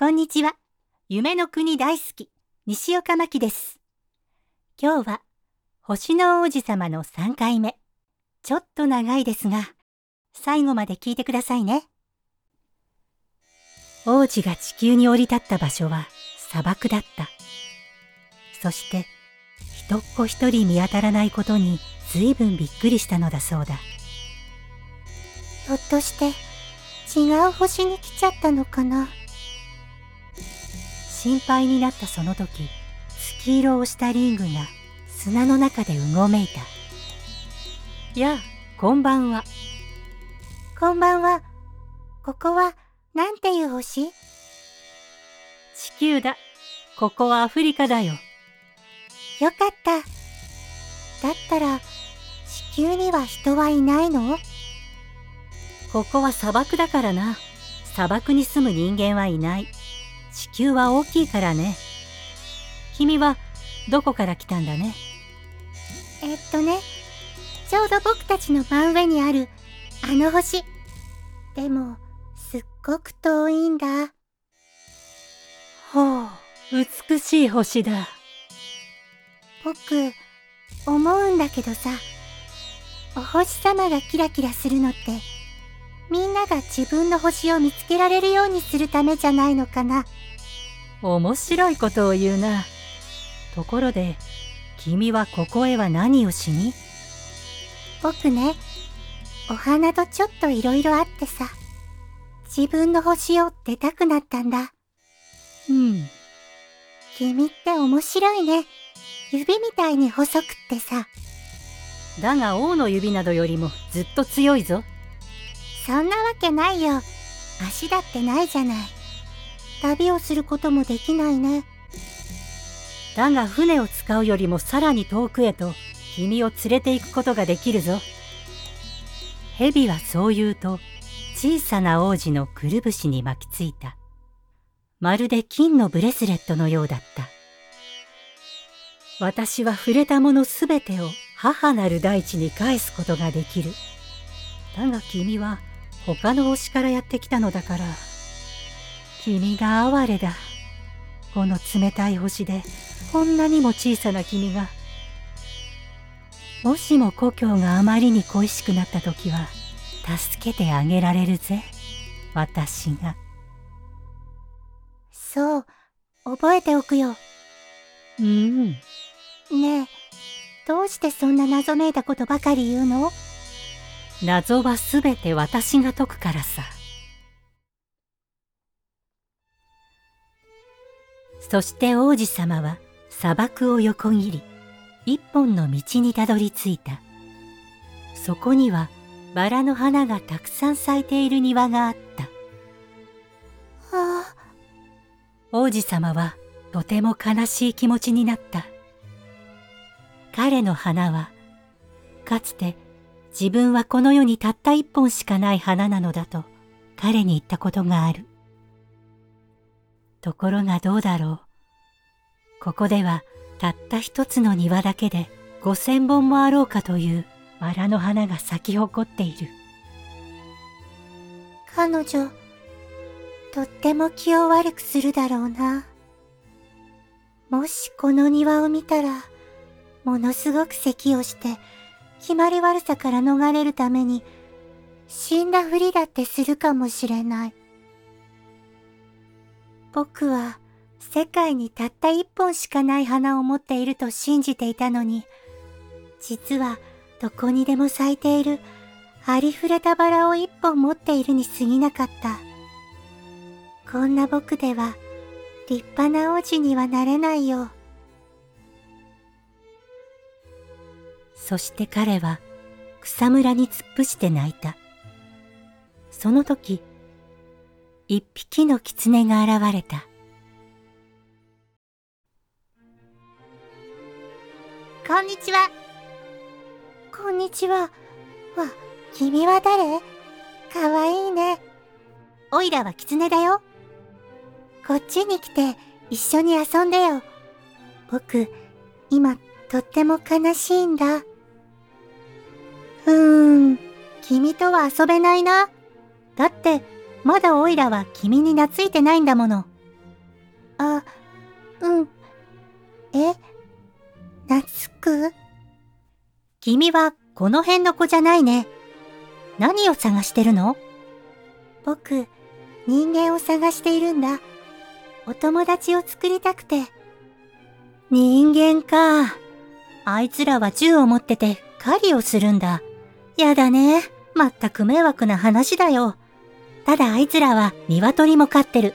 こんにちは。夢の国大好き、西岡真希です。今日は、星の王子様の3回目。ちょっと長いですが、最後まで聞いてくださいね。王子が地球に降り立った場所は砂漠だった。そして、人っ子一人見当たらないことに随分びっくりしたのだそうだ。ひょっとして違う星に来ちゃったのかな？心配になったその時、月色をしたリングが砂の中でうごめいた。やあ、こんばんは。こんばんは。ここはなんていう星？地球だ。ここはアフリカだよ。よかった。だったら地球には人はいないの？ここは砂漠だからな。砂漠に住む人間はいない。地球は大きいからね。君はどこから来たんだね？えっとね、ちょうど僕たちの真上にあるあの星。でも、すっごく遠いんだ。ほう、美しい星だ。僕、思うんだけどさ、お星様がキラキラするのって、みんなが自分の星を見つけられるようにするためじゃないのかな。面白いことを言うな。ところで、君はここへは何をしに？僕ね、お花とちょっといろいろあってさ、自分の星を出たくなったんだ。うん。君って面白いね。指みたいに細くってさ。だが王の指などよりもずっと強いぞ。そんなわけないよ。足だってないじゃない。旅をすることもできないね。だが船を使うよりもさらに遠くへと君を連れて行くことができるぞ。蛇はそう言うと小さな王子のくるぶしに巻きついた。まるで金のブレスレットのようだった。私は触れたものすべてを母なる大地に返すことができる。だが君は他の星からやってきたのだから、君が哀れだ。この冷たい星でこんなにも小さな君が。もしも故郷があまりに恋しくなった時は、助けてあげられるぜ。私が。そう、覚えておくよ。うん。ねえ、どうしてそんな謎めいたことばかり言うの？謎はすべて私が解くからさ。そして王子様は砂漠を横切り、一本の道にたどり着いた。そこにはバラの花がたくさん咲いている庭があった。ああ、王子様はとても悲しい気持ちになった。彼の花は、かつて自分はこの世にたった一本しかない花なのだと彼に言ったことがある。ところがどうだろう。ここではたった一つの庭だけで五千本もあろうかというバラの花が咲き誇っている。彼女、とっても気を悪くするだろうな。もしこの庭を見たら、ものすごく咳をして、決まり悪さから逃れるために、死んだふりだってするかもしれない。僕は、世界にたった一本しかない花を持っていると信じていたのに、実はどこにでも咲いているありふれたバラを一本持っているに過ぎなかった。こんな僕では立派な王子にはなれないよ。そして彼は草むらに突っ伏して泣いた。その時、一匹の狐が現れた。こんにちは。こんにちは。わ、君は誰？かわいいね。おいらは狐だよ。こっちに来て一緒に遊んでよ。僕、今とっても悲しいんだ。うーん、君とは遊べないな。だって、まだオイラは君に懐いてないんだもの。あ、うん。え懐く？君はこの辺の子じゃないね。何を探してるの？僕、人間を探しているんだ。お友達を作りたくて。人間か。あいつらは銃を持ってて狩りをするんだ。やだね。まったく迷惑な話だよ。ただあいつらは鶏も飼ってる。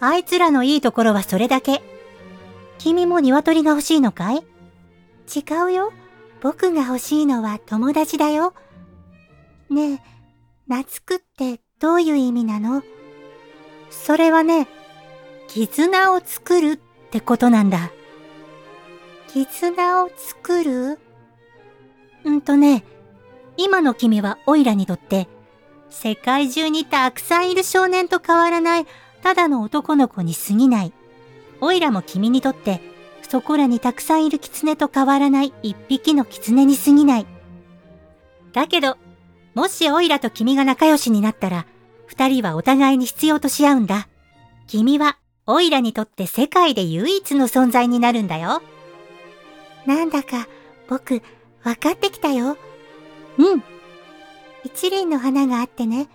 あいつらのいいところはそれだけ。君も鶏が欲しいのかい？違うよ。僕が欲しいのは友達だよ。ねえ、懐くってどういう意味なの？それはね、絆を作るってことなんだ。絆を作る？うんとね、今の君はオイラにとって、世界中にたくさんいる少年と変わらない、ただの男の子に過ぎない。オイラも君にとって、そこらにたくさんいる狐と変わらない一匹の狐に過ぎない。だけど、もしオイラと君が仲良しになったら、二人はお互いに必要とし合うんだ。君は、オイラにとって世界で唯一の存在になるんだよ。なんだか、僕、分かってきたよ。うん。一輪の花があってね。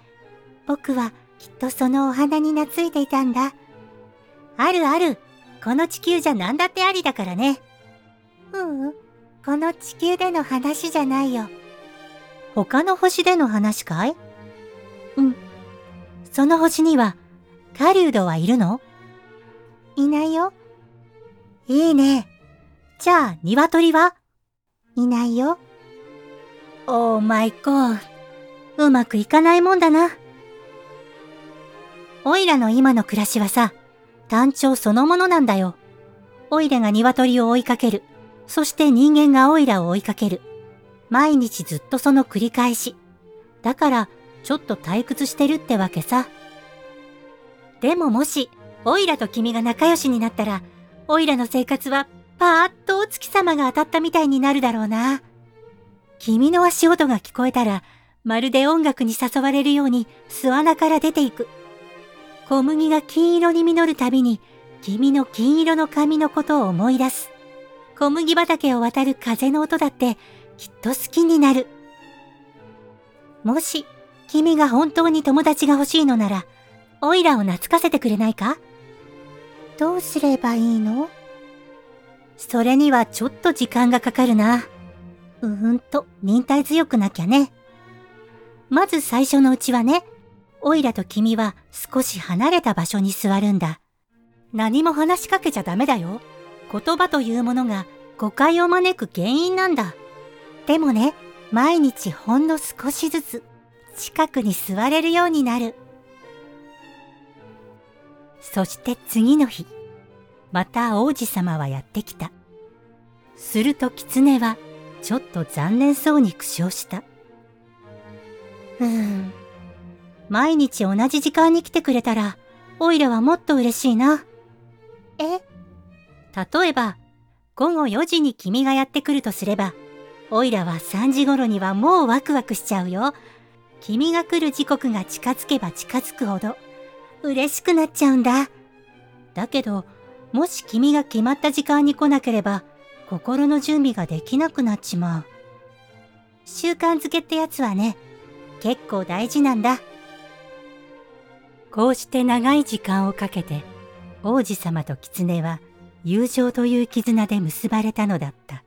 僕は、きっとそのお花に懐いていたんだ。あるある。この地球じゃ何だってありだからね。ううん。この地球での話じゃないよ。他の星での話かい？うん。その星には、狩人はいるの？いないよ。いいね。じゃあ、鶏は？いないよ。オーマイゴー。うまくいかないもんだな。オイラの今の暮らしはさ、単調そのものなんだよ。オイラが鶏を追いかける。そして人間がオイラを追いかける。毎日ずっとその繰り返し。だから、ちょっと退屈してるってわけさ。でももし、オイラと君が仲良しになったら、オイラの生活はパーッとお月様が当たったみたいになるだろうな。君の足音が聞こえたら、まるで音楽に誘われるように巣穴から出ていく。小麦が金色に実るたびに、君の金色の髪のことを思い出す。小麦畑を渡る風の音だって、きっと好きになる。もし、君が本当に友達が欲しいのなら、オイラを懐かせてくれないか？どうすればいいの？それにはちょっと時間がかかるな。うーんと、忍耐強くなきゃね。まず最初のうちはね、オイラと君は少し離れた場所に座るんだ。何も話しかけちゃダメだよ。言葉というものが誤解を招く原因なんだ。でもね、毎日ほんの少しずつ近くに座れるようになる。そして次の日、また王子様はやってきた。すると狐はちょっと残念そうに苦笑した。うーん。毎日同じ時間に来てくれたら、オイラはもっと嬉しいな。え？例えば、午後4時に君がやってくるとすれば、オイラは3時頃にはもうワクワクしちゃうよ。君が来る時刻が近づけば近づくほど、嬉しくなっちゃうんだ。だけど、もし君が決まった時間に来なければ、心の準備ができなくなっちまう。習慣づけってやつはね、結構大事なんだ。こうして長い時間をかけて、王子様と狐は友情という絆で結ばれたのだった。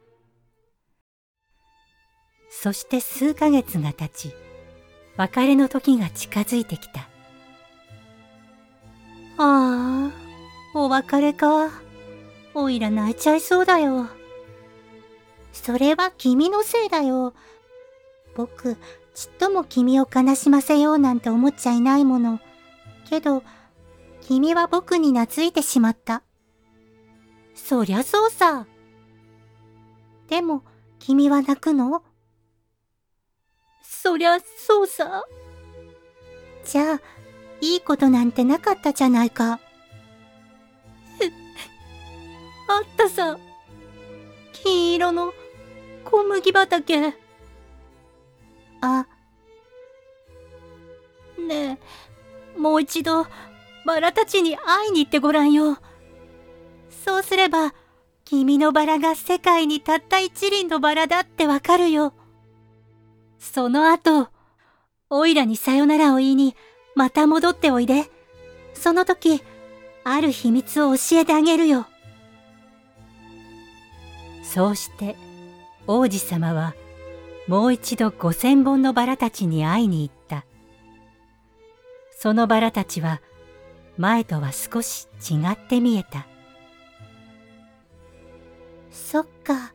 そして数ヶ月が経ち、別れの時が近づいてきた。ああ、お別れか。おいら泣いちゃいそうだよ。それは君のせいだよ。僕、ちっとも君を悲しませようなんて思っちゃいないもの。けど、君は僕に懐いてしまった。そりゃそうさ。でも、君は泣くの？そりゃそうさ。じゃあ、いいことなんてなかったじゃないか。あったさ。金色の小麦畑。あ、ねえ、もう一度、バラたちに会いに行ってごらんよ。そうすれば、君のバラが世界にたった一輪のバラだってわかるよ。その後、おいらにさよならを言いに、また戻っておいで。その時、ある秘密を教えてあげるよ。そうして、王子様は、もう一度五千本のバラたちに会いに行った。そのバラたちは、前とは少し違って見えた。そっか。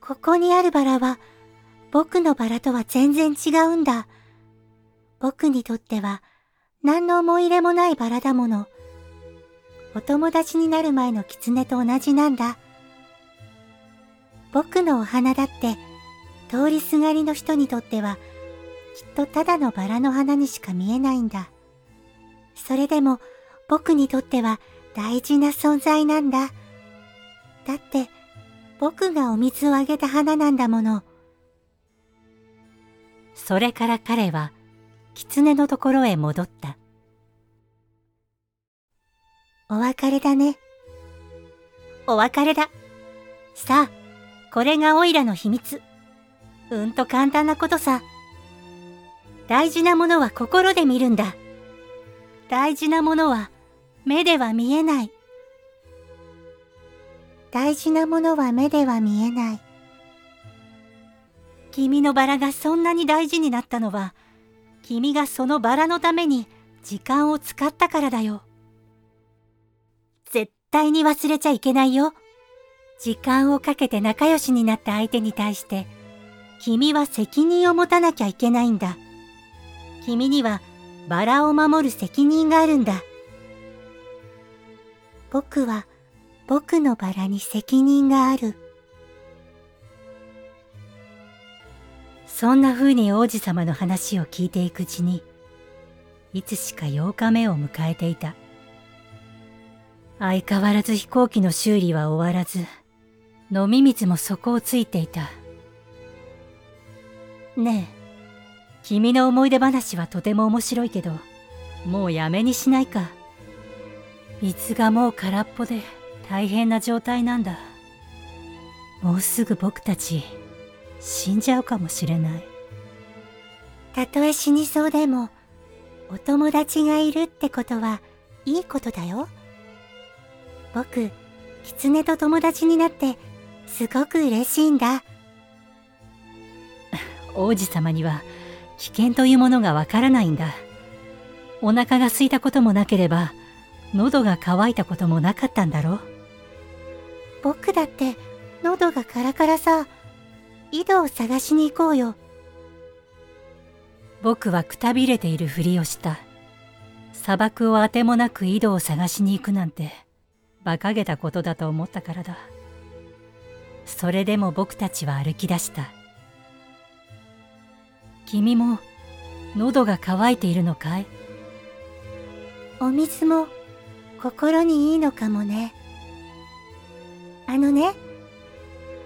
ここにあるバラは、僕のバラとは全然違うんだ。僕にとっては、何の思い入れもないバラだもの。お友達になる前の狐と同じなんだ。僕のお花だって、通りすがりの人にとっては、きっとただのバラの花にしか見えないんだ。それでも、僕にとっては大事な存在なんだ。だって、僕がお水をあげた花なんだもの。それから彼は、狐のところへ戻った。お別れだね。お別れだ。さあ、これがオイラの秘密。うんと簡単なことさ。大事なものは心で見るんだ。大事なものは目では見えない。大事なものは目では見えない。君のバラがそんなに大事になったのは、君がそのバラのために時間を使ったからだよ。絶対に忘れちゃいけないよ。時間をかけて仲良しになった相手に対して、君は責任を持たなきゃいけないんだ。君にはバラを守る責任があるんだ。僕は僕のバラに責任がある。そんな風に王子様の話を聞いていくうちに、いつしか8日目を迎えていた。相変わらず飛行機の修理は終わらず、飲み水も底をついていた。ねえ、君の思い出話はとても面白いけど、もうやめにしないか。水がもう空っぽで大変な状態なんだ。もうすぐ僕たち死んじゃうかもしれない。たとえ死にそうでも、お友達がいるってことはいいことだよ。僕、狐と友達になってすごく嬉しいんだ。王子様には危険というものがわからないんだ。お腹が空いたこともなければ、喉が渇いたこともなかったんだろ僕だって喉がカラカラさ。井戸を探しに行こうよ。僕はくたびれているふりをした。砂漠をあてもなく井戸を探しに行くなんて、馬鹿げたことだと思ったからだ。それでも僕たちは歩き出した。君も喉が渇いているのかい？お水も心にいいのかもね。あのね、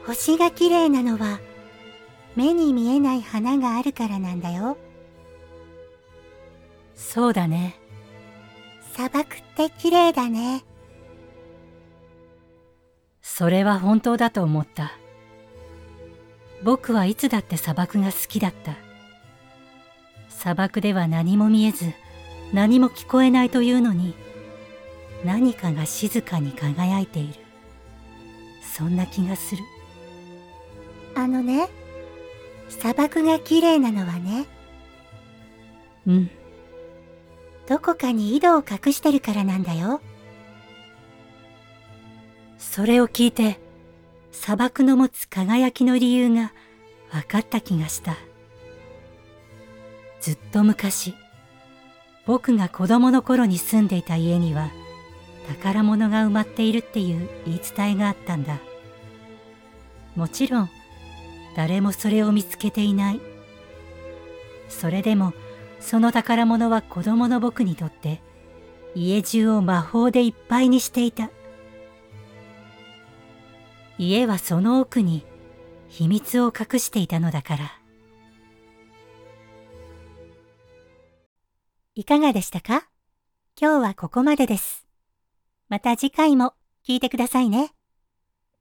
星が綺麗なのは目に見えない花があるからなんだよ。そうだね。砂漠って綺麗だね。それは本当だと思った。僕はいつだって砂漠が好きだった。砂漠では何も見えず何も聞こえないというのに何かが静かに輝いている。そんな気がする。あのね。砂漠が綺麗なのはね。うん。どこかに井戸を隠してるからなんだよ。それを聞いて、砂漠の持つ輝きの理由が分かった気がした。ずっと昔、僕が子供の頃に住んでいた家には宝物が埋まっているっていう言い伝えがあったんだ。もちろん、誰もそれを見つけていない。それでもその宝物は子供の僕にとって家中を魔法でいっぱいにしていた。家はその奥に秘密を隠していたのだから。いかがでしたか？今日はここまでです。また次回も聞いてくださいね。